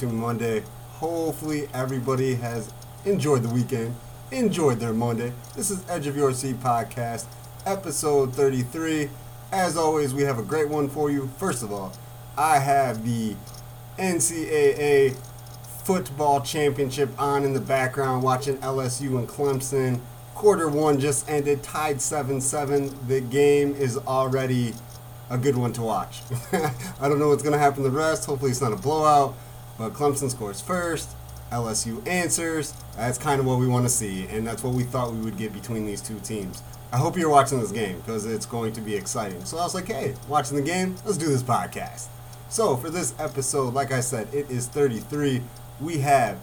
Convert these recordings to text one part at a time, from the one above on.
to Monday. Hopefully, everybody has enjoyed the weekend, enjoyed their Monday. This is Edge of Your Seat podcast, episode 33. As always, we have a great one for you. First of all, I have the NCAA football championship on in the background, watching LSU and Clemson. Quarter one just ended, tied 7 7. The game is already a good one to watch. I don't know what's going to happen the rest. Hopefully, it's not a blowout. But Clemson scores first. LSU answers. That's kind of what we want to see, and that's what we thought we would get between these two teams. I hope you're watching this game because it's going to be exciting. So I was like, hey, watching the game, let's do this podcast. So for this episode, like I said, it is 33. We have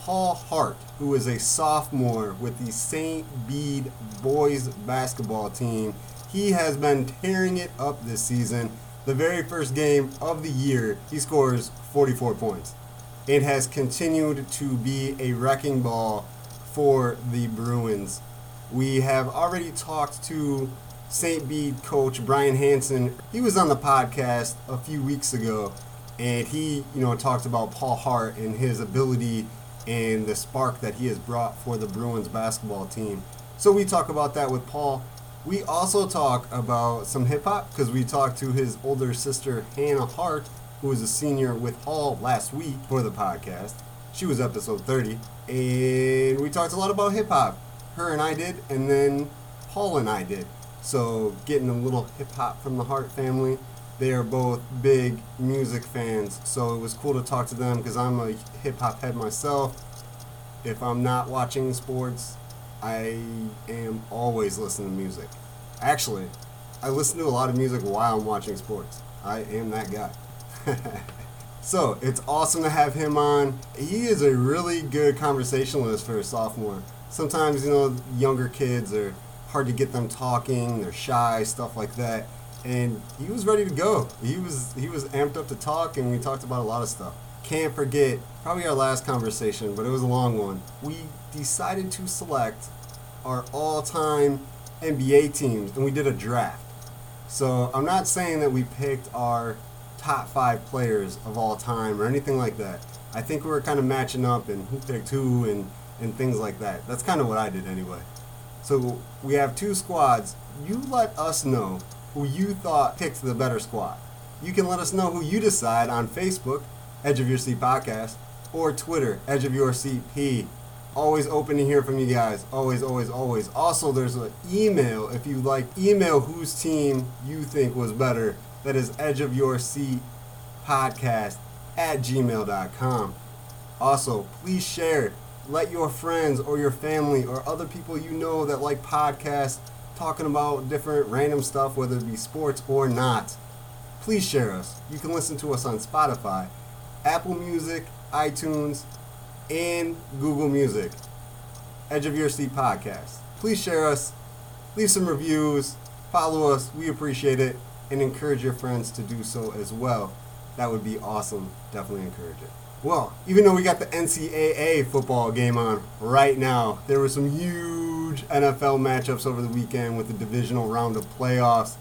Paul Hart, who is a sophomore with the St. Bede boys basketball team he has been tearing it up this season. The very first game of the year, he scores 44 points. It has continued to be a wrecking ball for the Bruins. We have already talked to St. Bede coach Brian Hanson. He was on the podcast a few weeks ago, and he, you know, talked about Paul Hart and his ability and the spark that he has brought for the Bruins basketball team. So we talk about that with Paul. We also talk about some hip hop because we talked to his older sister Hannah Hart, who was a senior with Hall last week for the podcast. She was episode 30, and we talked a lot about hip hop. Her and I did, and then Paul and I did. So getting a little hip hop from the Hart family. They are both big music fans, so it was cool to talk to them because I'm a hip hop head myself. If I'm not watching sports, I am always listening to music. Actually, I listen to a lot of music while I'm watching sports. I am that guy. so it's awesome to have him on. He is a really good conversationalist for a sophomore. Sometimes, you know, younger kids are hard to get them talking, they're shy, stuff like that. And he was ready to go. He was he was amped up to talk and we talked about a lot of stuff. Can't forget, probably our last conversation, but it was a long one. We decided to select our all-time NBA teams and we did a draft. So I'm not saying that we picked our top five players of all time or anything like that. I think we were kind of matching up and who picked who and, and things like that. That's kind of what I did anyway. So we have two squads. You let us know who you thought picked the better squad. You can let us know who you decide on Facebook, Edge of Your Seat Podcast, or Twitter, Edge of Your Seat P. Always open to hear from you guys. Always, always, always. Also, there's an email. If you like, email whose team you think was better. That is Edge of Your Seat Podcast at gmail.com. Also, please share. It. Let your friends or your family or other people you know that like podcasts talking about different random stuff, whether it be sports or not. Please share us. You can listen to us on Spotify, Apple Music, iTunes, and Google Music. Edge of Your Seat Podcast. Please share us, leave some reviews, follow us. We appreciate it, and encourage your friends to do so as well. That would be awesome. Definitely encourage it. Well, even though we got the NCAA football game on right now, there were some huge NFL matchups over the weekend with the divisional round of playoffs.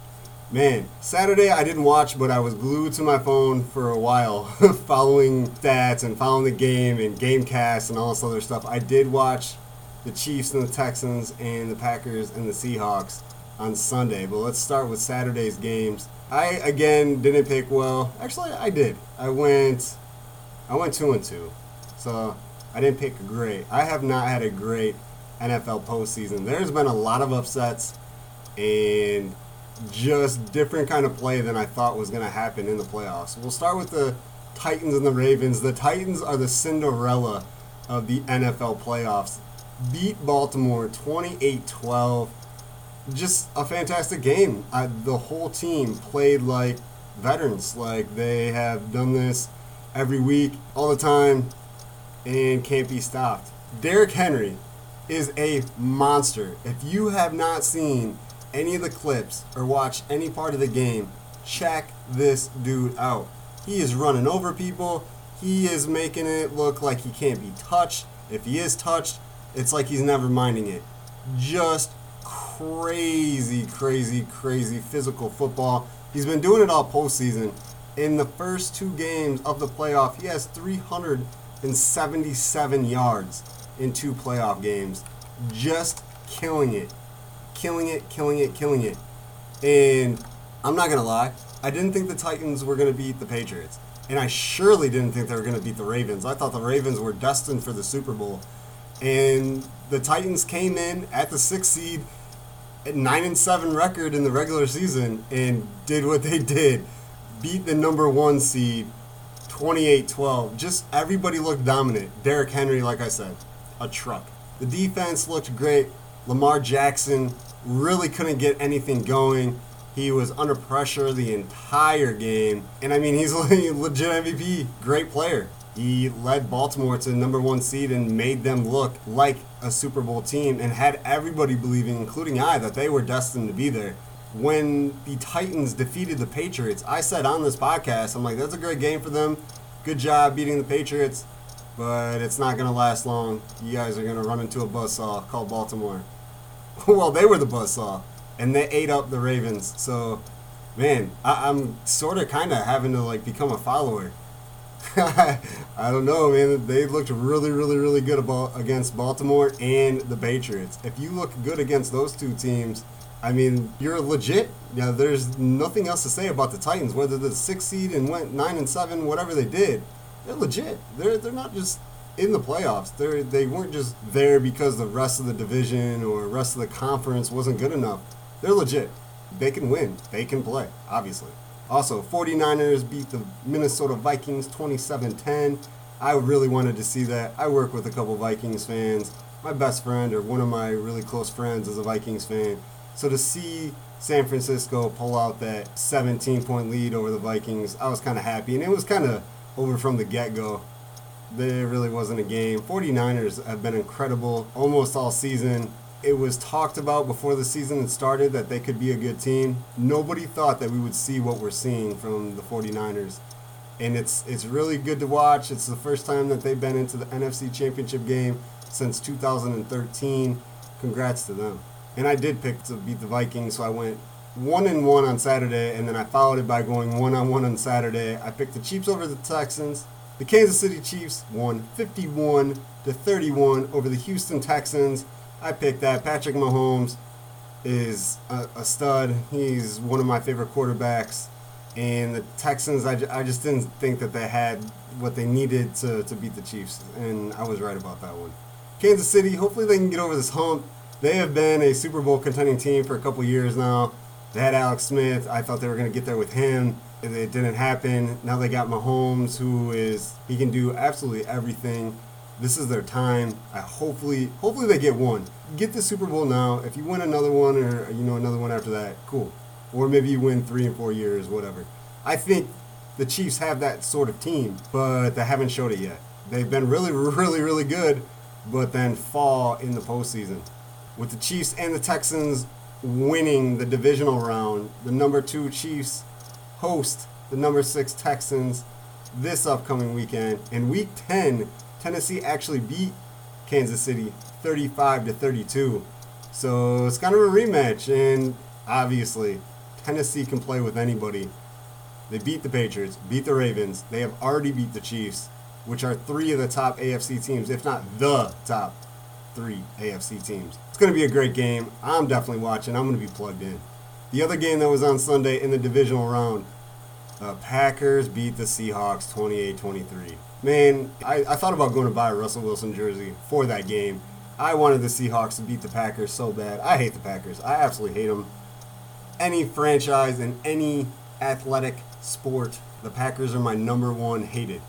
Man, Saturday I didn't watch, but I was glued to my phone for a while, following stats and following the game and GameCast and all this other stuff. I did watch the Chiefs and the Texans and the Packers and the Seahawks on Sunday, but let's start with Saturday's games. I again didn't pick well. Actually, I did. I went, I went two and two, so I didn't pick great. I have not had a great NFL postseason. There's been a lot of upsets, and just different kind of play than I thought was going to happen in the playoffs. We'll start with the Titans and the Ravens. The Titans are the Cinderella of the NFL playoffs. Beat Baltimore 28 12. Just a fantastic game. I, the whole team played like veterans. Like they have done this every week, all the time, and can't be stopped. Derrick Henry is a monster. If you have not seen any of the clips or watch any part of the game, check this dude out. He is running over people. He is making it look like he can't be touched. If he is touched, it's like he's never minding it. Just crazy, crazy, crazy physical football. He's been doing it all postseason. In the first two games of the playoff, he has 377 yards in two playoff games. Just killing it. Killing it, killing it, killing it. And I'm not going to lie, I didn't think the Titans were going to beat the Patriots. And I surely didn't think they were going to beat the Ravens. I thought the Ravens were destined for the Super Bowl. And the Titans came in at the sixth seed, nine and seven record in the regular season, and did what they did. Beat the number one seed 28-12. Just everybody looked dominant. Derrick Henry, like I said, a truck. The defense looked great. Lamar Jackson really couldn't get anything going. He was under pressure the entire game. And I mean, he's a legit MVP. Great player. He led Baltimore to the number one seed and made them look like a Super Bowl team and had everybody believing, including I, that they were destined to be there. When the Titans defeated the Patriots, I said on this podcast, I'm like, that's a great game for them. Good job beating the Patriots, but it's not going to last long. You guys are going to run into a buzzsaw called Baltimore. well, they were the buzzsaw and they ate up the Ravens. So, man, I, am sort of kind of having to like become a follower. I don't know, man. They looked really, really, really good about against Baltimore and the Patriots. If you look good against those two teams, I mean, you're legit. Yeah, there's nothing else to say about the Titans. Whether the six seed and went nine and seven, whatever they did, they're legit. They're they're not just in the playoffs. They they weren't just there because the rest of the division or rest of the conference wasn't good enough they're legit. They can win. They can play, obviously. Also, 49ers beat the Minnesota Vikings 27-10. I really wanted to see that. I work with a couple Vikings fans. My best friend or one of my really close friends is a Vikings fan. So to see San Francisco pull out that 17 point lead over the Vikings, I was kind of happy. And it was kind of over from the get go. There really wasn't a game. 49ers have been incredible almost all season it was talked about before the season had started that they could be a good team. Nobody thought that we would see what we're seeing from the 49ers. And it's it's really good to watch. It's the first time that they've been into the NFC Championship game since 2013. Congrats to them. And I did pick to beat the Vikings, so I went one and one on Saturday, and then I followed it by going one on one on Saturday. I picked the Chiefs over the Texans. The Kansas City Chiefs won 51 to 31 over the Houston Texans. I picked that. Patrick Mahomes is a, a, stud. He's one of my favorite quarterbacks. And the Texans, I, I just didn't think that they had what they needed to, to beat the Chiefs. And I was right about that one. Kansas City, hopefully they can get over this hump. They have been a Super Bowl contending team for a couple years now. They had Alex Smith. I thought they were going to get there with him. It didn't happen. Now they got Mahomes, who is, he can do absolutely everything. This is their time. I hopefully hopefully they get one. Get the Super Bowl now. If you win another one or you know another one after that, cool. Or maybe you win three and four years, whatever. I think the Chiefs have that sort of team, but they haven't showed it yet. They've been really, really, really good, but then fall in the postseason. With the Chiefs and the Texans winning the divisional round, the number two Chiefs host the number six Texans this upcoming weekend. In week 10, Tennessee actually beat Kansas City 35 to 32. So it's kind of a rematch, and obviously, Tennessee can play with anybody. They beat the Patriots, beat the Ravens. They have already beat the Chiefs, which are three of the top AFC teams, if not the top three AFC teams. It's going to be a great game. I'm definitely watching. I'm going to be plugged in. The other game that was on Sunday in the divisional round, uh, Packers beat the Seahawks 28 23 man, I, I thought about going to buy a Russell Wilson jersey for that game. I wanted the Seahawks to beat the Packers so bad. I hate the Packers. I absolutely hate them. Any franchise in any athletic sport, the Packers are my number one hated.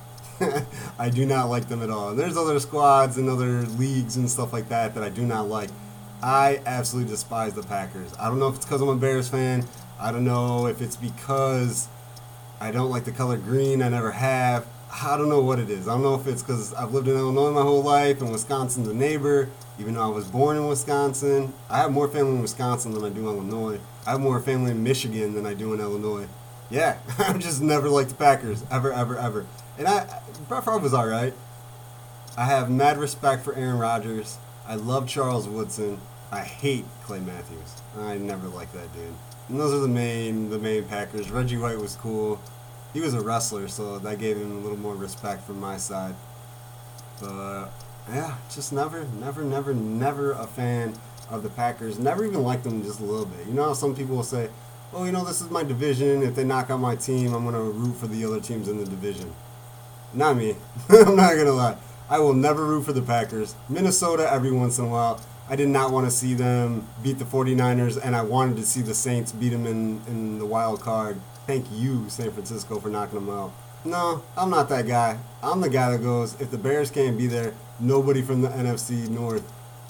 I do not like them at all. And there's other squads and other leagues and stuff like that that I do not like. I absolutely despise the Packers. I don't know if it's because I'm a Bears fan. I don't know if it's because I don't like the color green. I never have. I don't know what it is. I don't know if it's because I've lived in Illinois my whole life and Wisconsin's a neighbor, even though I was born in Wisconsin. I have more family in Wisconsin than I do in Illinois. I have more family in Michigan than I do in Illinois. Yeah, I've just never liked the Packers, ever, ever, ever. And I, Brett Favre was all right. I have mad respect for Aaron Rodgers. I love Charles Woodson. I hate Clay Matthews. I never liked that dude. And those are the main, the main Packers. Reggie White was cool. He was a wrestler, so that gave him a little more respect from my side. But yeah, just never, never, never, never a fan of the Packers. Never even liked them just a little bit. You know how some people will say, "Oh, you know, this is my division. If they knock out my team, I'm gonna root for the other teams in the division." Not me. I'm not gonna lie. I will never root for the Packers. Minnesota every once in a while. I did not want to see them beat the 49ers, and I wanted to see the Saints beat them in, in the wild card. Thank you, San Francisco, for knocking them out. No, I'm not that guy. I'm the guy that goes, if the Bears can't be there, nobody from the NFC North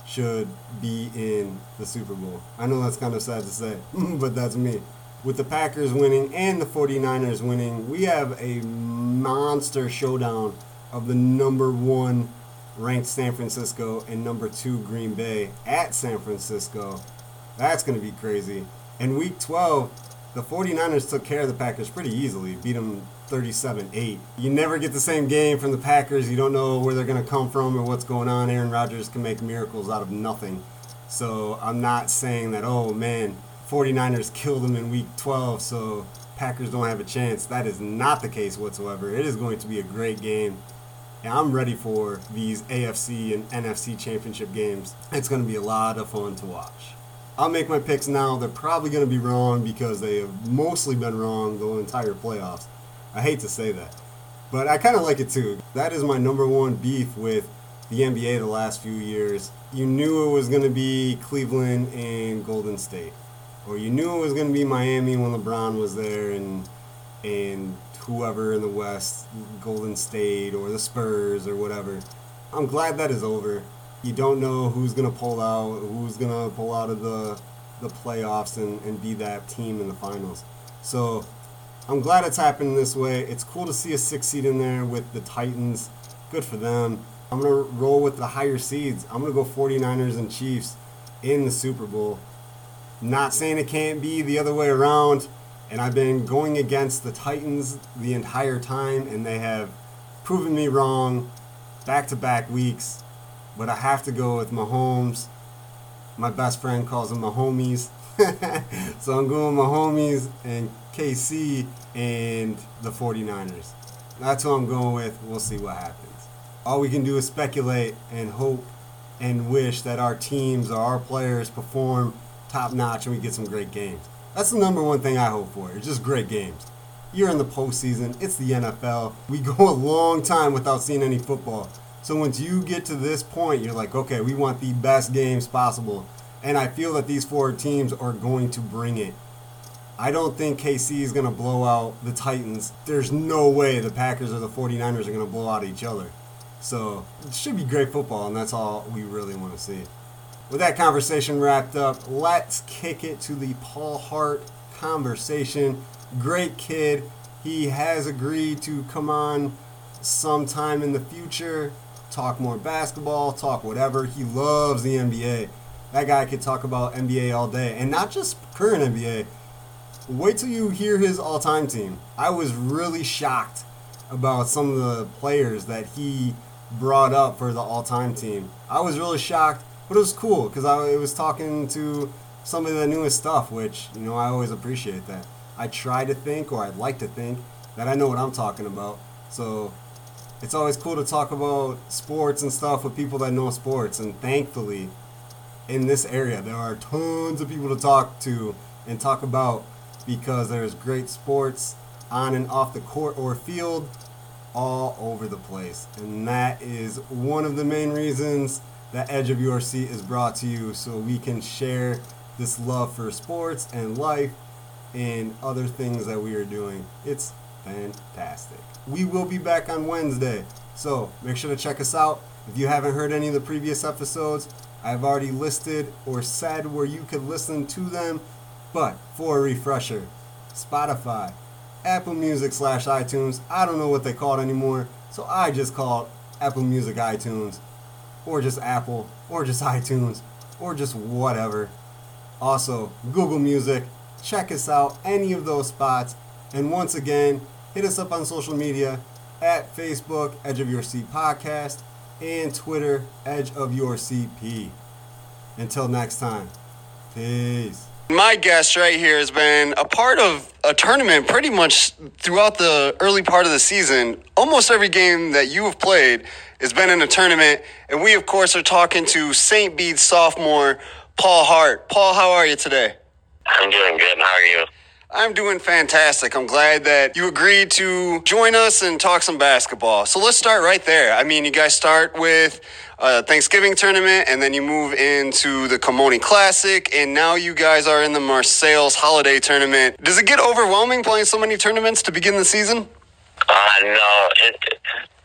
should be in the Super Bowl. I know that's kind of sad to say, but that's me. With the Packers winning and the 49ers winning, we have a monster showdown of the number one ranked San Francisco and number two Green Bay at San Francisco. That's going to be crazy. And week 12, the 49ers took care of the Packers pretty easily, beat them 37 8. You never get the same game from the Packers. You don't know where they're going to come from or what's going on. Aaron Rodgers can make miracles out of nothing. So I'm not saying that, oh man, 49ers killed them in week 12, so Packers don't have a chance. That is not the case whatsoever. It is going to be a great game. And I'm ready for these AFC and NFC championship games. It's going to be a lot of fun to watch. I'll make my picks now. They're probably going to be wrong because they have mostly been wrong the entire playoffs. I hate to say that. But I kind of like it too. That is my number one beef with the NBA the last few years. You knew it was going to be Cleveland and Golden State. Or you knew it was going to be Miami when LeBron was there and and whoever in the West, Golden State or the Spurs or whatever. I'm glad that is over you don't know who's going to pull out, who's going to pull out of the the playoffs and, and be that team in the finals. So I'm glad it's happening this way. It's cool to see a six seed in there with the Titans. Good for them. I'm going to roll with the higher seeds. I'm going to go 49ers and Chiefs in the Super Bowl. Not saying it can't be the other way around. And I've been going against the Titans the entire time, and they have proven me wrong back to back weeks but I have to go with Mahomes. My best friend calls them my homies. so I'm going homies and KC and the 49ers. That's who I'm going with. We'll see what happens. All we can do is speculate and hope and wish that our teams or our players perform top notch and we get some great games. That's the number one thing I hope for. It's just great games. You're in the postseason. It's the NFL. We go a long time without seeing any football. So once you get to this point, you're like, okay, we want the best games possible. And I feel that these four teams are going to bring it. I don't think KC is going to blow out the Titans. There's no way the Packers or the 49ers are going to blow out each other. So it should be great football, and that's all we really want to see. With that conversation wrapped up, let's kick it to the Paul Hart conversation. Great kid. He has agreed to come on sometime in the future talk more basketball, talk whatever. He loves the NBA. That guy could talk about NBA all day, and not just current NBA. Wait till you hear his all-time team. I was really shocked about some of the players that he brought up for the all-time team. I was really shocked, but it was cool because I was talking to somebody that knew his stuff, which you know I always appreciate that. I try to think, or I'd like to think, that I know what I'm talking about. So it's always cool to talk about sports and stuff with people that know sports. And thankfully, in this area, there are tons of people to talk to and talk about because there's great sports on and off the court or field all over the place. And that is one of the main reasons that Edge of Your Seat is brought to you so we can share this love for sports and life and other things that we are doing. It's fantastic. We will be back on Wednesday, so make sure to check us out. If you haven't heard any of the previous episodes, I've already listed or said where you could listen to them. But for a refresher, Spotify, Apple Music slash iTunes. I don't know what they call it anymore, so I just call it Apple Music iTunes, or just Apple, or just iTunes, or just whatever. Also, Google Music. Check us out, any of those spots. And once again, hit us up on social media at Facebook, Edge of Your Seat Podcast, and Twitter, Edge of Your Seat P. Until next time, peace. My guest right here has been a part of a tournament pretty much throughout the early part of the season. Almost every game that you have played has been in a tournament. And we, of course, are talking to St. Bede's sophomore, Paul Hart. Paul, how are you today? I'm doing good. How are you? I'm doing fantastic. I'm glad that you agreed to join us and talk some basketball. So let's start right there. I mean, you guys start with a Thanksgiving tournament and then you move into the Colmone Classic and now you guys are in the Marseilles Holiday Tournament. Does it get overwhelming playing so many tournaments to begin the season? Uh, no, it,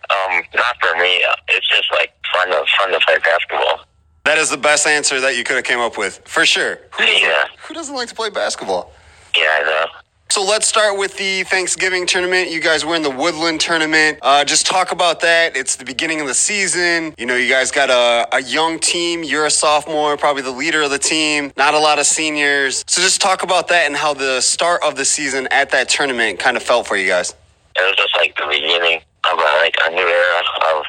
um, not for me. It's just like fun to, fun to play basketball. That is the best answer that you could have came up with, for sure. Who Yeah. who doesn't like to play basketball? Yeah, I know. So let's start with the Thanksgiving tournament. You guys were in the Woodland tournament. Uh, just talk about that. It's the beginning of the season. You know, you guys got a, a young team. You're a sophomore, probably the leader of the team. Not a lot of seniors. So just talk about that and how the start of the season at that tournament kind of felt for you guys. It was just like the beginning of a, like a new era of.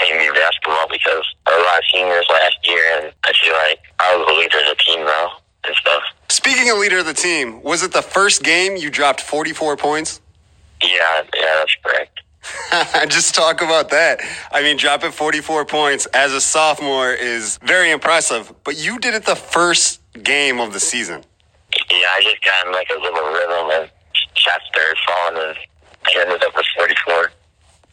Bede basketball because a lot of seniors last year, and I feel like I was the leader of the team now and stuff. Speaking of leader of the team, was it the first game you dropped 44 points? Yeah, yeah, that's correct. Just talk about that. I mean, dropping 44 points as a sophomore is very impressive, but you did it the first game of the season. Yeah, I just got in like a little rhythm and shots started falling, and I ended up with 44.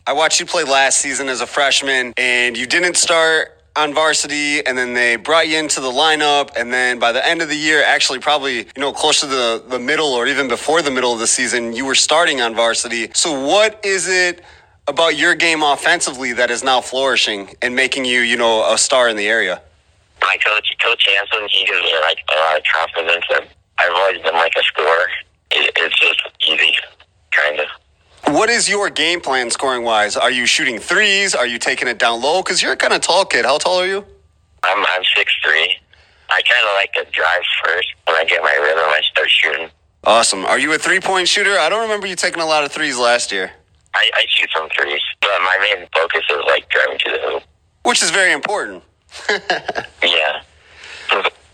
I watched you play last season as a freshman, and you didn't start on varsity, and then they brought you into the lineup, and then by the end of the year, actually probably you know close to the the middle or even before the middle of the season, you were starting on varsity. So what is it? About your game offensively that is now flourishing and making you, you know, a star in the area. my coach, Coach Hanson, he gives me like a lot of confidence, I've always been like a scorer. It, it's just easy, kind of. What is your game plan scoring wise? Are you shooting threes? Are you taking it down low? Because you're a kind of tall kid. How tall are you? I'm I'm six three. I kind of like to drive first. When I get my rhythm, I start shooting. Awesome. Are you a three point shooter? I don't remember you taking a lot of threes last year, I, I shoot some threes, but my main focus is like driving to the hoop. which is very important. Yeah.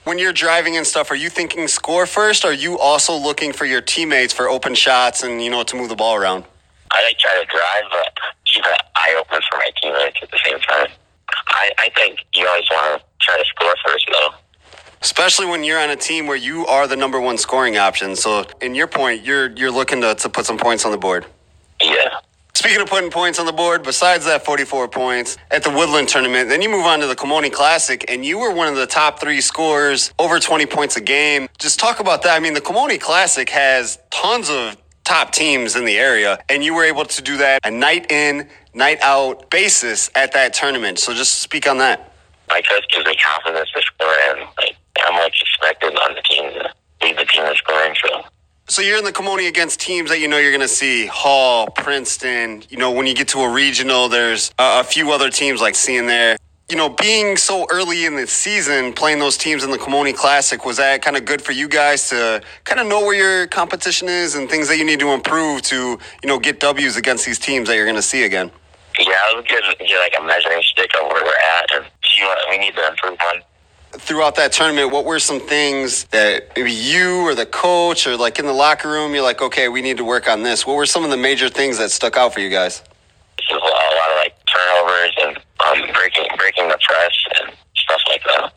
When you're driving and stuff, are you thinking score first? Or are you also looking for your teammates for open shots and, you know, to move the ball around? I like try to drive, but keep an eye open for my teammates at the same time. I, I think you always want to try to score first, though. Especially when you're on a team where you are the number one scoring option. So, in your point, you're you're looking to, to put some points on the board. Yeah. Speaking of putting points on the board, besides that 44 points at the Woodland tournament, then you move on to the Colmone Classic, and you were one of the top three scorers, over 20 points a game. Just talk about that. I mean, the Colmone Classic has tons of top teams in the area, and you were able to do that a night in, night out basis at that tournament. So just speak on that. my coach gives me confidence to score, and like I'm like expected on the team to lead the team in scoring. So So you're in the Colmone against teams that you know you're going to see Hall, Princeton. You know, when you get to a regional, there's a, a few other teams like seeing there. You know, being so early in the season, playing those teams in the Kimoni Classic, was that kind of good for you guys to kind of know where your competition is and things that you need to improve to, you know, get W's against these teams that you're going to see again? yeah, it was good to get like a measuring stick of where we're at and see what we need to improve on. Throughout that tournament, what were some things that maybe you or the coach or like in the locker room, you're like, okay, we need to work on this? What were some of the major things that stuck out for you guys? It's just a lot of like turnovers and um, breaking breaking the press and stuff like that.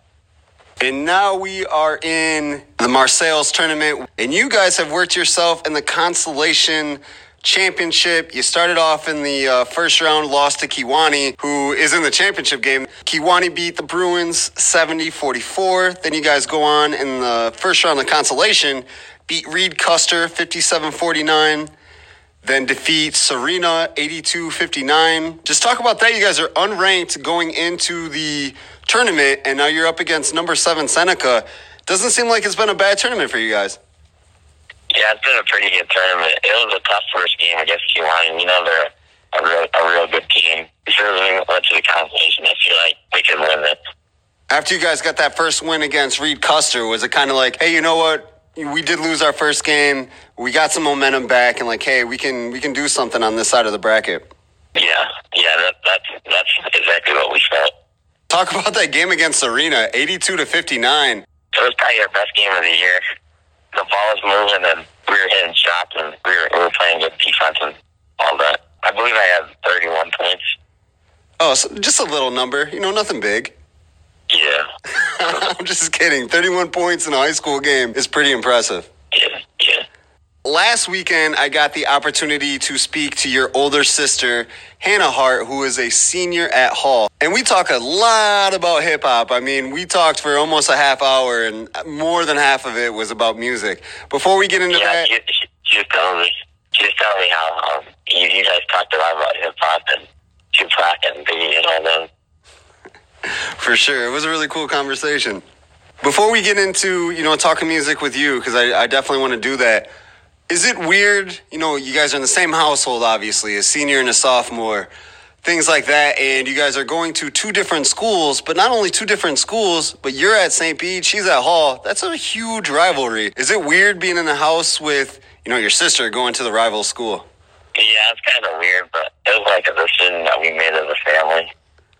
And now we are in the Marseilles tournament, and you guys have worked yourself in the consolation championship. You started off in the uh, first round, lost to Kewanee, who is in the championship game. Kewanee beat the Bruins 70 44. Then you guys go on in the first round of consolation, beat Reed Custer 57 49 then defeat Serena 82 59. Just talk about that. You guys are unranked going into the tournament, and now you're up against number seven Seneca. Doesn't seem like it's been a bad tournament for you guys. Yeah, it's been a pretty good tournament. It was a tough first game against Kewanee. You know, they're a real, a real good team. Before we went to the consolation, I feel like we could win it. After you guys got that first win against Reed Custer, was it kind of like, hey, you know what? We did lose our first game. We got some momentum back, and like, hey, we can we can do something on this side of the bracket. Yeah, yeah, that, that's that's exactly what we felt. Talk about that game against Serena, 82 to 59. It was probably our best game of the year. the ball was moving and we were hitting shots and we were, we were playing good defense and all that. I believe I had 31 points. Oh, so just a little number. You know, nothing big. Yeah. I'm just kidding. 31 points in a high school game is pretty impressive. Yeah. Yeah. Last weekend, I got the opportunity to speak to your older sister, Hannah Hart, who is a senior at Hall. And we talk a lot about hip hop. I mean, we talked for almost a half hour, and more than half of it was about music. Before we get into Yeah, that, she, she, she was telling me, she was telling me how um, you, you guys talked a lot about hip hop and Tupac and Biggie and all them. For sure. It was a really cool conversation. Before we get into, you know, talking music with you, because I, I definitely want to do that, is it weird, you know, you guys are in the same household, obviously, a senior and a sophomore, things like that, and you guys are going to two different schools, but not only two different schools, but you're at St. Bede, she's at Hall. That's a huge rivalry. Is it weird being in the house with, you know, your sister going to the rival school? Yeah, it's kind of weird, but it was like a decision that we made as a family.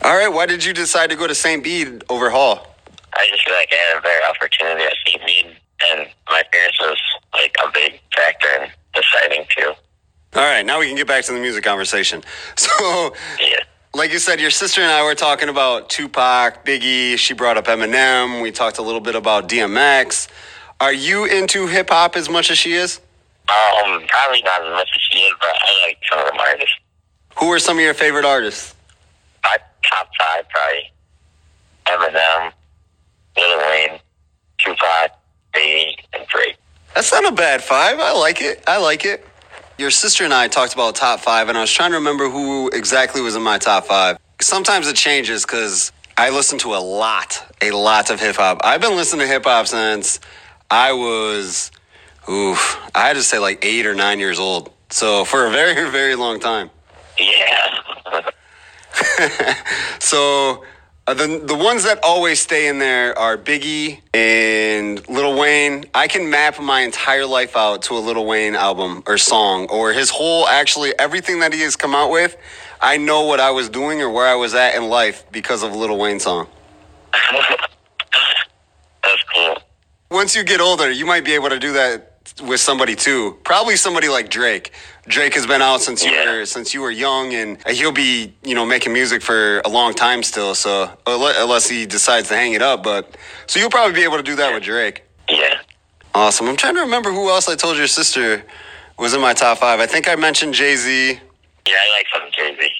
All right, why did you decide to go to St. Bede over Hall? I just feel like I had a better opportunity at St. Bede, and my parents was like a big factor in deciding to. All right, now we can get back to the music conversation. So, Yeah. like you said, your sister and I were talking about Tupac, Biggie. She brought up Eminem. We talked a little bit about DMX. Are you into hip hop as much as she is? Um, probably not as much as she is, but I like some of them artists. Who are some of your favorite artists? My top five probably Eminem, Lil Wayne, Tupac, Biggie, and Drake. That's not a bad five. I like it. I like it. Your sister and I talked about top five, and I was trying to remember who exactly was in my top five. Sometimes it changes because I listen to a lot, a lot of hip hop. I've been listening to hip hop since I was, oof, I had to say like eight or nine years old. So for a very, very long time. Yeah. So uh, the the ones that always stay in there are Biggie and Lil Wayne. I can map my entire life out to a Lil Wayne album or song or his whole actually everything that he has come out with. I know what I was doing or where I was at in life because of Lil Wayne song. That's cool. Once you get older, you might be able to do that with somebody too. Probably somebody like Drake. Drake has been out since you Yeah. were since you were young, and he'll be you know making music for a long time still. So unless he decides to hang it up, but so you'll probably be able to do that with Drake. Yeah. Awesome. I'm trying to remember who else I told your sister was in my top five. I think I mentioned Jay Z. Yeah, I like some Jay Z.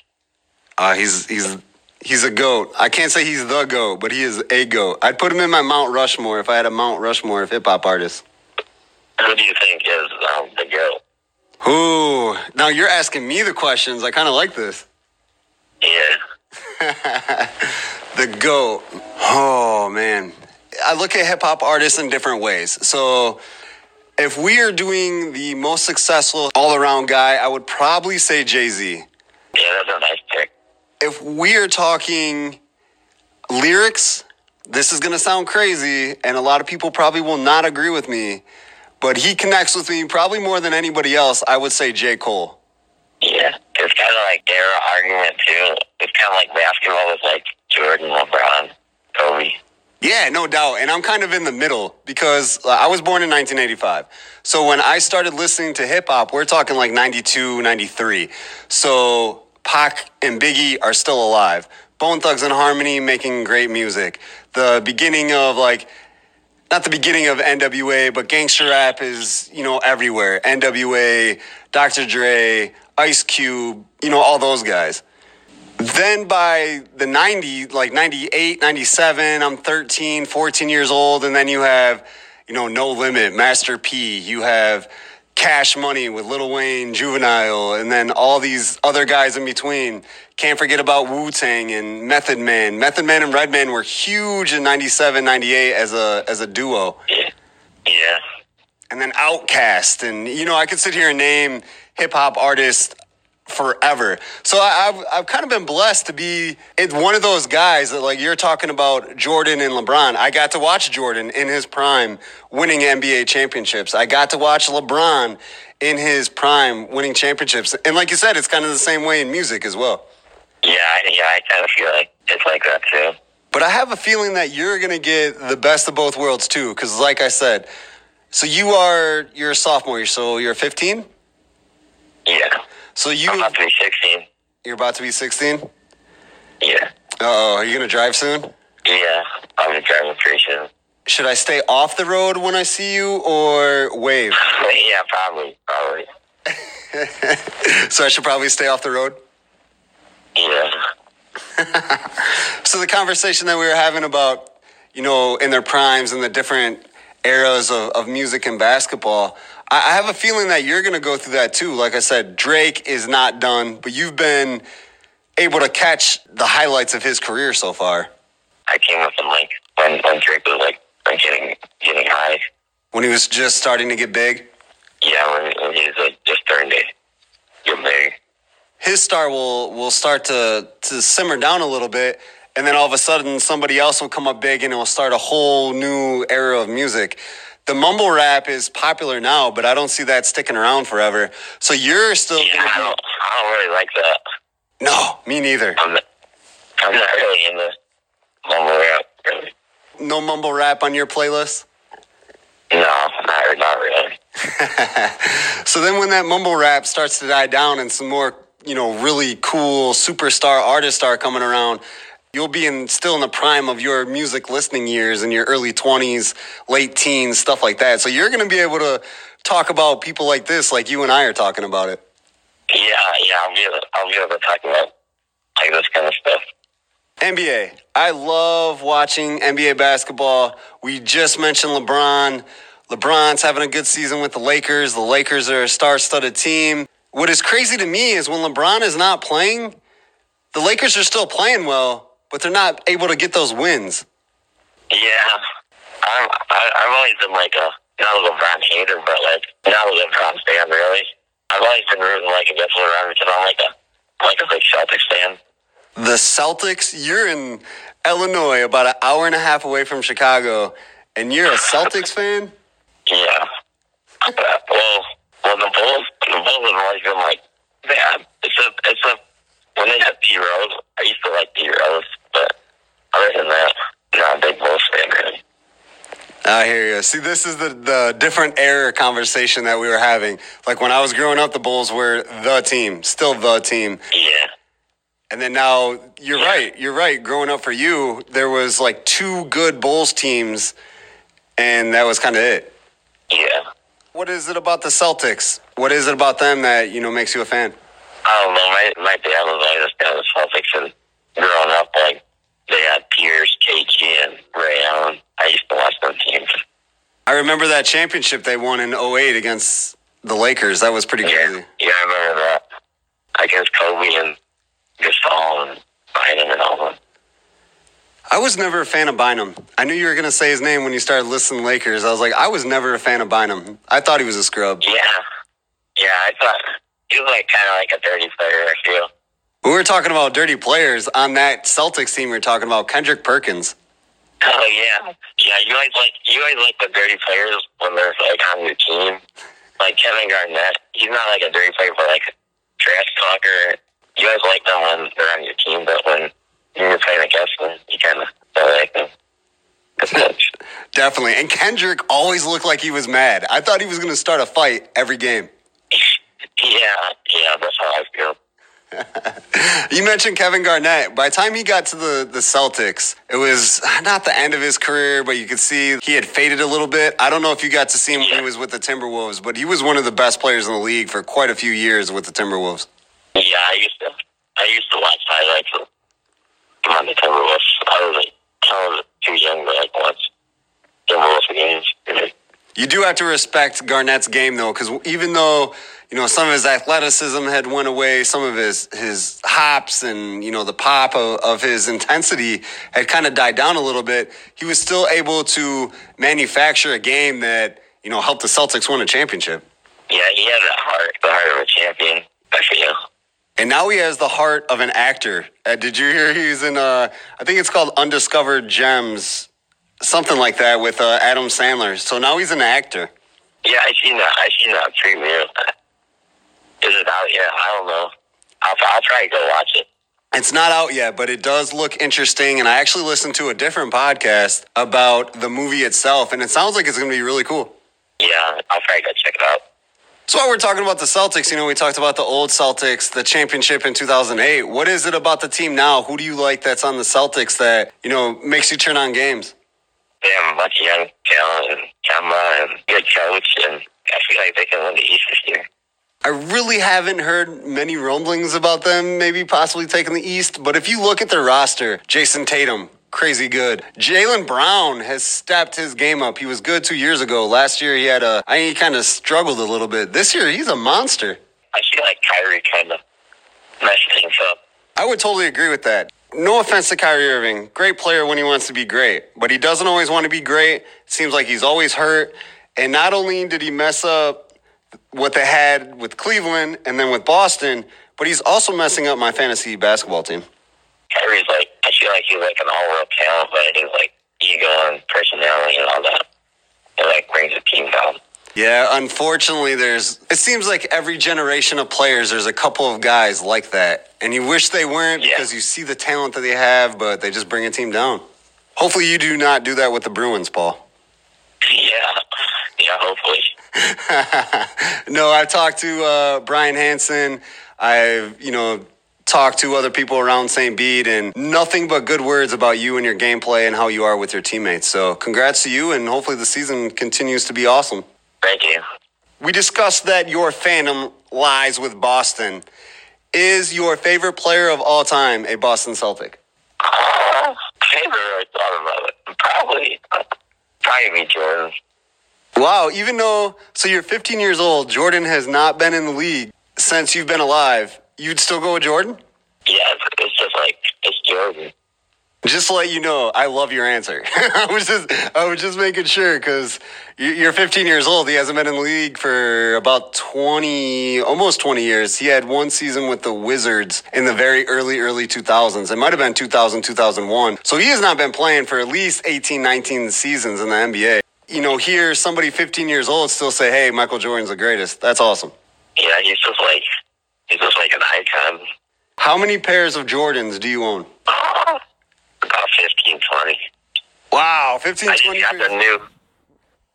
Uh, he's he's he's a goat. I can't say he's the goat, but he is a goat. I'd put him in my Mount Rushmore if I had a Mount Rushmore of hip hop artists. Who do you think is um, the GOAT? Ooh, now you're asking me the questions. I kind of like this. Yeah. The GOAT. Oh, man. I look at hip hop artists in different ways. So, if we are doing the most successful all around guy, I would probably say Jay Z. Yeah, that's a nice pick. If we are talking lyrics, this is going to sound crazy, and a lot of people probably will not agree with me, but he connects with me probably more than anybody else. I would say J. Cole. Yeah. It's kind of like their argument, too. It's kind of like basketball with like Jordan, LeBron, Kobe. Yeah, no doubt. And I'm kind of in the middle because uh, I was born in 1985. So when I started listening to hip hop, we're talking like 92, 93. So Pac and Biggie are still alive. Bone Thugs and Harmony making great music. The beginning of like, not the beginning of NWA, but gangster rap is, you know, everywhere. NWA, Dr. Dre, Ice Cube, you know, all those guys. Then by the 90, like 98, 97, I'm 13, 14 years old. And then you have, you know, No Limit, Master P. You have Cash Money with Lil Wayne, Juvenile, and then all these other guys in between. Can't forget about Wu Tang and Method Man. Method Man and Redman were huge in 97, 98 as a, as a duo Yeah. Yeah. and then OutKast, and you know I could sit here and name hip hop artists forever. So I, I've I've kind of been blessed to be one of those guys that like you're talking about Jordan and LeBron. I got to watch Jordan in his prime winning NBA championships. I got to watch LeBron in his prime winning championships, and like you said, it's kind of the same way in music as well. Yeah, I, yeah, I kind of feel like it's like that, too. But I have a feeling that you're going to get the best of both worlds too. Because, like I said, So you are you're a sophomore, so you're 15. Yeah. So you I'm about to be 16. you're about to be 16. Yeah. Uh oh, are you gonna drive soon? Yeah. I'll be driving pretty soon. Should I stay off the road when I see you, or wave? yeah, probably. Probably. so I should probably stay off the road. Yeah. So the conversation that we were having about, you know, in their primes and the different eras of, of music and basketball, I, I have a feeling that you're going to go through that too. Like I said, Drake is not done, but you've been able to catch the highlights of his career so far. I came up him like when, when Drake was like like, getting getting high. When he was just starting to get big, Yeah, when, when he was like just starting to get big. his star will will start to to simmer down a little bit, and then all of a sudden somebody else will come up big and it will start a whole new era of music. The mumble rap is popular now, but I don't see that sticking around forever. So you're still Yeah, I don't I don't really like that. no, me neither. I'm not, I'm not really into mumble rap. Really. No mumble rap on your playlist. No, not not really. So then when that mumble rap starts to die down and some more, you know, really cool superstar artists are coming around, you'll be in still in the prime of your music listening years in your early 20s, late teens, stuff like that. So you're going to be able to talk about people like this like you and I are talking about it. Yeah, yeah, I'll be able, I'll be able to talk about like this kind of stuff. NBA. I love watching NBA basketball. We just mentioned LeBron. LeBron's having a good season with the Lakers. The Lakers are a star studded team. What is crazy to me is when LeBron is not playing, the Lakers are still playing well, but they're not able to get those wins. Yeah, I'm I, I've always been like a not a LeBron hater, but like not a LeBron fan really. I've always been rooting like against LeBron because I'm like a like a big Celtics fan. The Celtics, you're in Illinois, about an hour and a half away from Chicago, and you're a Celtics fan? Yeah. well, well, the Bulls, the Bulls have always been like bad. It's a, it's a. When they had D Rose, I used to like D Rose, but other than that, not a big Bulls fan really. I hear you. See, this is the, the different era conversation that we were having. Like when I was growing up, the Bulls were the team, still the team. Yeah. And then now you're right. You're right. Growing up for you, there was like two good Bulls teams, and that was kind of it. Yeah. What is it about the Celtics? What is it about them that you know makes you a fan? I don't know. My my dad was always of the Celtics, and growing up, like they had Pierce, KG, and Ray Allen. I used to watch them teams. I remember that championship they won in 08 against the Lakers. That was pretty Yeah, crazy. yeah, I remember that against Kobe and Gasol and Bynum and all them. I was never a fan of Bynum. I knew you were going to say his name when you started listing Lakers. I was like, I was never a fan of Bynum. I thought he was a scrub. Yeah, yeah. I thought he was like kind of like a dirty player. I feel. We were talking about dirty players on that Celtics team. We were talking about Kendrick Perkins. Oh yeah, yeah. You always like you always like the dirty players when they're like on your team. Like Kevin Garnett, he's not like a dirty player, but like a trash talker. You always like them when they're on your team, but when you're playing against them, you kind of don't like them. Definitely. And Kendrick always looked like he was mad. I thought he was going to start a fight every game. Yeah, yeah. That's how I feel. You mentioned Kevin Garnett. By the time he got to the, the Celtics, it was not the end of his career, but you could see he had faded a little bit. I don't know if you got to see him when he was with the Timberwolves, but he was one of the best players in the league for quite a few years with the Timberwolves. Yeah, I used to. I used to watch highlights of him on the Timberwolves. I was like, I was too young to like watch Timberwolves games. You do have to respect Garnett's game though, because even though you know some of his athleticism had went away, some of his his hops and you know the pop of, of his intensity had kind of died down a little bit. He was still able to manufacture a game that you know helped the Celtics win a championship. Yeah, he had the heart, the heart of a champion. I feel. And now he has the heart of an actor. Uh, did you hear he's in? Uh, I think it's called Undiscovered Gems, something like that, with uh, Adam Sandler. So now he's an actor. Yeah, I seen that. I seen that premiere. Is it out yet? I don't know. I'll, I'll try to go watch it. It's not out yet, but it does look interesting. And I actually listened to a different podcast about the movie itself, and it sounds like it's going to be really cool. Yeah, I'll probably go check it out. So while we're talking about the Celtics, you know, we talked about the old Celtics, the championship in 2008. What is it about the team now? Who do you like that's on the Celtics that, you know, makes you turn on games? They have a bunch of young talent and Kemba and good coach, and I feel like they can win the East this year. I really haven't heard many rumblings about them maybe possibly taking the East, but if you look at their roster, Jayson Tatum, crazy good. Jaylen Brown has stepped his game up. He was good two years ago. Last year he had a, I mean, he kind of struggled a little bit. This year he's a monster. I feel like Kyrie kind of messed things up. I would totally agree with that. No offense to Kyrie Irving, great player when he wants to be great, but he doesn't always want to be great. It seems like he's always hurt. And not only did he mess up what they had with Cleveland and then with Boston, but he's also messing up my fantasy basketball team. Kyrie's like, I feel like he's like an all-world talent, but he's like ego and personality and all that. It like brings the team down. Yeah, unfortunately, there's. It seems like every generation of players, there's a couple of guys like that, and you wish they weren't Yeah. because you see the talent that they have, but they just bring a team down. Hopefully, you do not do that with the Bruins, Paul. Yeah, yeah, hopefully. no, I've talked to uh, Brian Hansen. I've, you know, talked to other people around St. Bede, and nothing but good words about you and your gameplay and how you are with your teammates. So, congrats to you, and hopefully, the season continues to be awesome. Thank you. We discussed that your fandom lies with Boston. Is your favorite player of all time a Boston Celtic? Uh, I thought about it. Probably, probably be Jordan. Wow, even though, so you're 15 years old, Jordan has not been in the league since you've been alive, you'd still go with Jordan? Yeah, it's, just like it's Jordan. Just to let you know, I love your answer. I was just, I was just making sure because you're 15 years old. He hasn't been in the league for about 20, almost 20 years. He had one season with the Wizards in the very early, early 2000s. It might have been 2000, 2001. So he has not been playing for at least 18, 19 seasons in the NBA. You know, hear somebody 15 years old still say, "Hey, Michael Jordan's the greatest." That's awesome. Yeah, he's just like he's just like an icon. How many pairs of Jordans do you own? Oh, about 15, 20. Wow, 15, I just 20 got the new.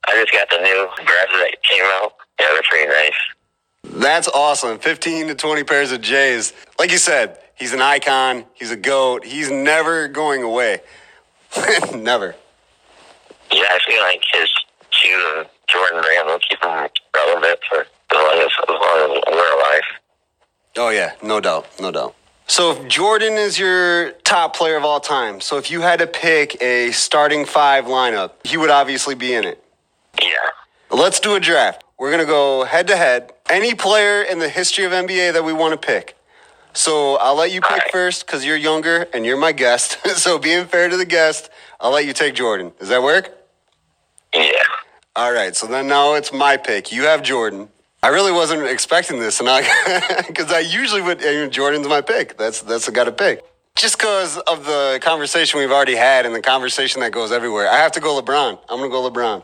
I just got the new Breds that came out. Yeah, they're pretty nice. That's awesome. 15 to 20 pairs of J's. Like you said, he's an icon. He's a GOAT. He's never going away. never. Yeah, I feel like his shoes and Jordan brand will keep him relevant for as long as, as long as we're alive. Oh, yeah. No doubt. No doubt. So if Jordan is your top player of all time, so if you had to pick a starting five lineup, he would obviously be in it. Yeah. Let's do a draft. We're going to go head to head. Any player in the history of NBA that we want to pick. So I'll let you pick Alright. first because you're younger and you're my guest. so being fair to the guest, I'll let you take Jordan. Does that work? Yeah. All right, so then now it's my pick. You have Jordan. I really wasn't expecting this, and I because I usually would. I mean, Jordan's my pick. That's that's a got to pick. Just because of the conversation we've already had and the conversation that goes everywhere, I have to go LeBron. I'm gonna go LeBron. All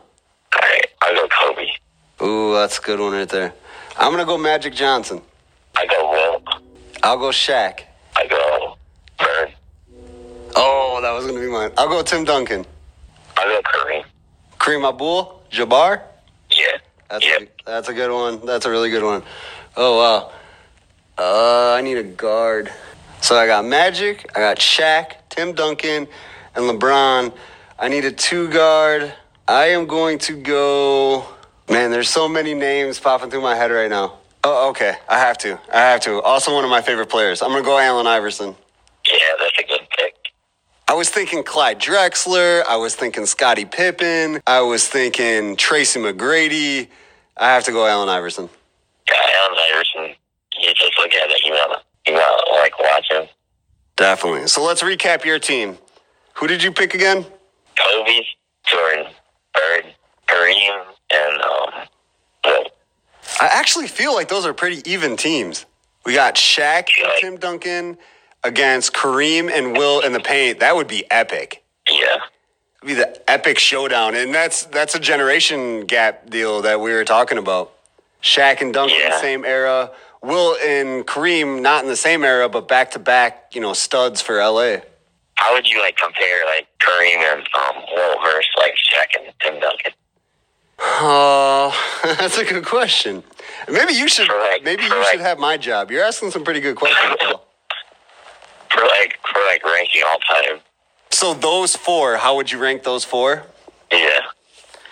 right. I'll go Kobe. Ooh, that's a good one right there. I'm gonna go Magic Johnson. I go Wilt. I'll go Shaq. I go Bird. Oh, that was gonna be mine. I'll go Tim Duncan. I go Kareem. Kareem Abdul Jabbar. Yeah. That's Yep. a, that's a good one. That's a really good one. Oh wow. Uh, I need a guard. So I got Magic, I got Shaq, Tim Duncan, and LeBron. I need a two guard. I am going to go. Man, there's so many names popping through my head right now. Oh, okay. I have to. I have to. Also, one of my favorite players. I'm gonna go Allen Iverson. Yeah, that's a good. I was thinking Clyde Drexler. I was thinking Scottie Pippen. I was thinking Tracy McGrady. I have to go Allen Iverson. Yeah, Allen Iverson. You just look at it, you know, you know, like watching Definitely. So let's recap your team. Who did you pick again? Kobe, Jordan, Bird, Kareem, and um. I actually feel like those are pretty even teams. We got Shaq and Yeah. Tim Duncan against Kareem and Wilt in the paint. That would be epic. Yeah. It'd be the epic showdown, and that's that's a generation gap deal that we were talking about. Shaq and Duncan, Yeah. In the same era. Wilt and Kareem, not in the same era, but back to back, you know, studs for LA. How would you like compare like Kareem and um, Wilt versus like Shaq and Tim Duncan? Oh, that's a good question. Maybe you should. Correct, Maybe you correct. should have my job. You're asking some pretty good questions. For like for like ranking all time. So those four, how would you rank those four? Yeah.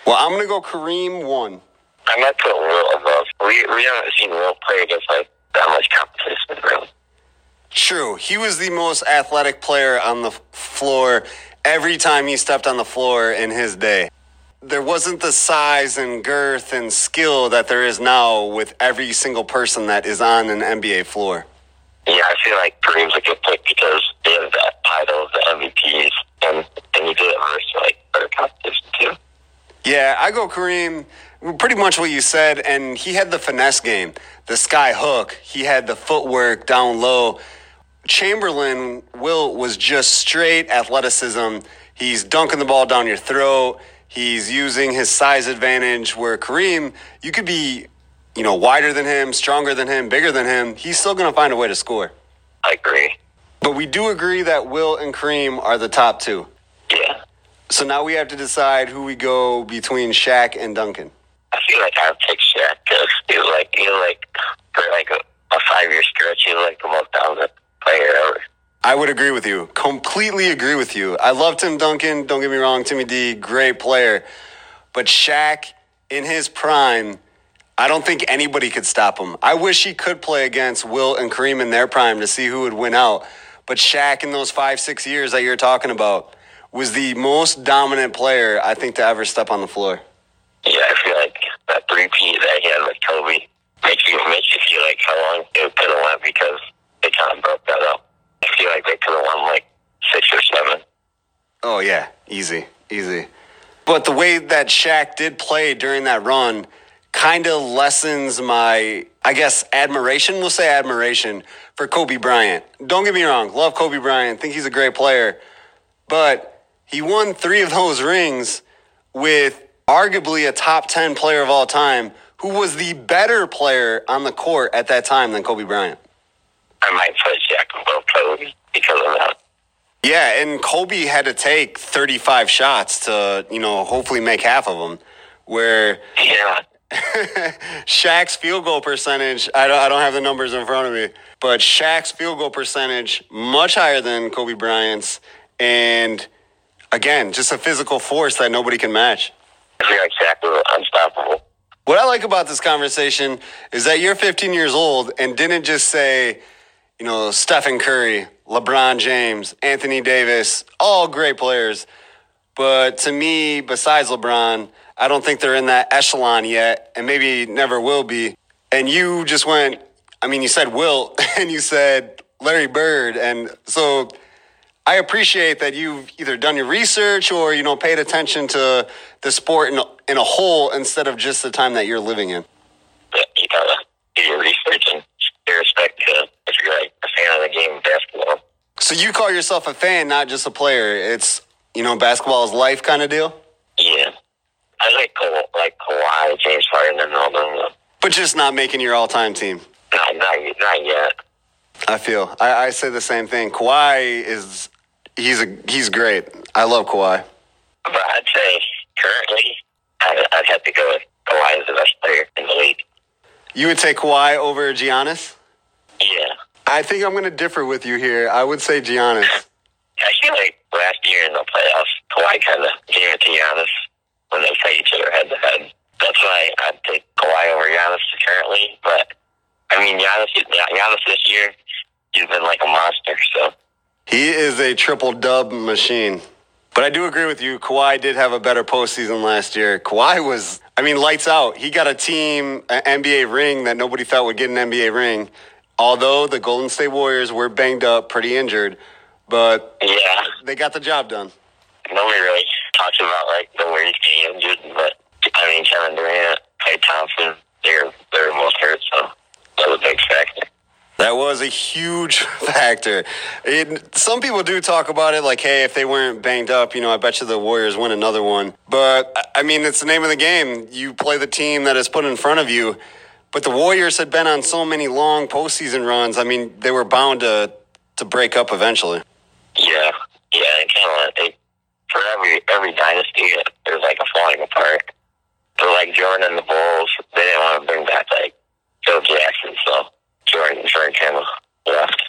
Well, I'm gonna go Kareem one. I might put Wilt above. We we haven't seen Wilt play against like that much competition really. True, he was the most athletic player on the floor every time he stepped on the floor in his day. There wasn't the size and girth and skill that there is now with every single person that is on an NBA floor. Yeah, I feel like Kareem's a good pick because they have that title of the MVPs and and he did it versus like better competition too. Yeah, I go Kareem. Pretty much what you said, and he had the finesse game, the sky hook. He had the footwork down low. Chamberlain Wilt was just straight athleticism. He's dunking the ball down your throat. He's using his size advantage. Where Kareem, you could be, you know, wider than him, stronger than him, bigger than him. He's still going to find a way to score. I agree. But we do agree that Wilt and Kareem are the top two. Yeah. So now we have to decide who we go between Shaq and Duncan. I feel like I would pick Shaq because he was like he was like for like a, a five year stretch he was like the most dominant player ever. I would agree with you. Completely agree with you. I love Tim Duncan. Don't get me wrong. Timmy D, great player. But Shaq, in his prime, I don't think anybody could stop him. I wish he could play against Wilt and Kareem in their prime to see who would win out. But Shaq, in those five, six years that you're talking about, was the most dominant player, I think, to ever step on the floor. Yeah, I feel like that three-peat that he had with Kobe makes you makes you feel like how long it could have went because they kind of broke that up. I feel like they could have won like six or seven. Oh yeah, easy, easy. But the way that Shaq did play during that run kind of lessens my, I guess, admiration. We'll say admiration for Kobe Bryant. Don't get me wrong, love Kobe Bryant, think he's a great player, but he won three of those rings with arguably a top ten player of all time, who was the better player on the court at that time than Kobe Bryant. I might put Shaq above Kobe because of that. Yeah, and Kobe had to take 35 shots to, you know, hopefully make half of them. Where Yeah. Shaq's field goal percentage, I don't, I don't have the numbers in front of me, but Shaq's field goal percentage much higher than Kobe Bryant's. And again, just a physical force that nobody can match. I feel like Shaq was unstoppable. What I like about this conversation is that you're 15 years old and didn't just say, you know, Stephen Curry, LeBron James, Anthony Davis, all great players. But to me, besides LeBron, I don't think they're in that echelon yet and maybe never will be. And you just went, I mean, you said Wilt and you said Larry Bird. And so I appreciate that you've either done your research or, you know, paid attention to the sport in a, in a whole instead of just the time that you're living in. But you gotta do your research and pay respect to if you're like a fan of the game of basketball. So you call yourself a fan, not just a player. It's, you know, basketball is life kind of deal, Yeah. I like Ka- like Kawhi, James Harden, and all them. though. But just not making your all time team. Not, not, not yet. I feel. I, I say the same thing. Kawhi is he's a he's great. I love Kawhi. But I'd say currently, I'd, I'd have to go with Kawhi as the best player in the league. You would take Kawhi over Giannis? Yeah. I think I'm going to differ with you here. I would say Giannis. I feel like last year in the playoffs, Kawhi kind of gave it to Giannis when they played each other head to head. That's why I'd take Kawhi over Giannis currently. But I mean, Giannis, Giannis this year, he's been like a monster. So He is a triple dub machine. But I do agree with you. Kawhi did have a better postseason last year. Kawhi was, I mean, lights out. He got a team, an NBA ring that nobody thought would get an NBA ring. Although the Golden State Warriors were banged up, pretty injured, but yeah, they got the job done. nobody really talks about like the Warriors getting injured. But I mean, Kevin Durant, Klay Thompson, they're they're most hurt. So that was a big factor. That was a huge factor. It, some people do talk about it like, hey, if they weren't banged up, you know, I bet you the Warriors win another one. But, I- mean, it's the name of the game. You play the team that is put in front of you. But the Warriors had been on so many long postseason runs. I mean, they were bound to, to break up eventually. Yeah, yeah, and kind of they for every every dynasty, there's like a falling apart. So like Jordan and the Bulls, they didn't want to bring back like Phil Jackson, so Jordan Jordan kind of left.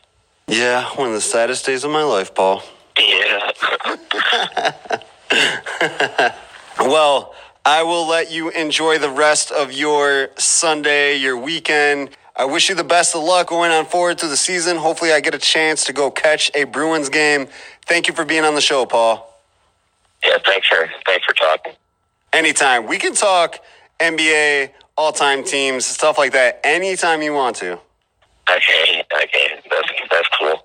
Yeah, one of the saddest days of my life, Paul. Yeah. Well, I will let you enjoy the rest of your Sunday, your weekend. I wish you the best of luck going on forward through the season. Hopefully, I get a chance to go catch a Bruins game. Thank you for being on the show, Paul. yeah. Thanks for thanks for talking. Anytime. We can talk NBA, all time teams, stuff like that, anytime you want to. Okay. Okay. That's that's cool.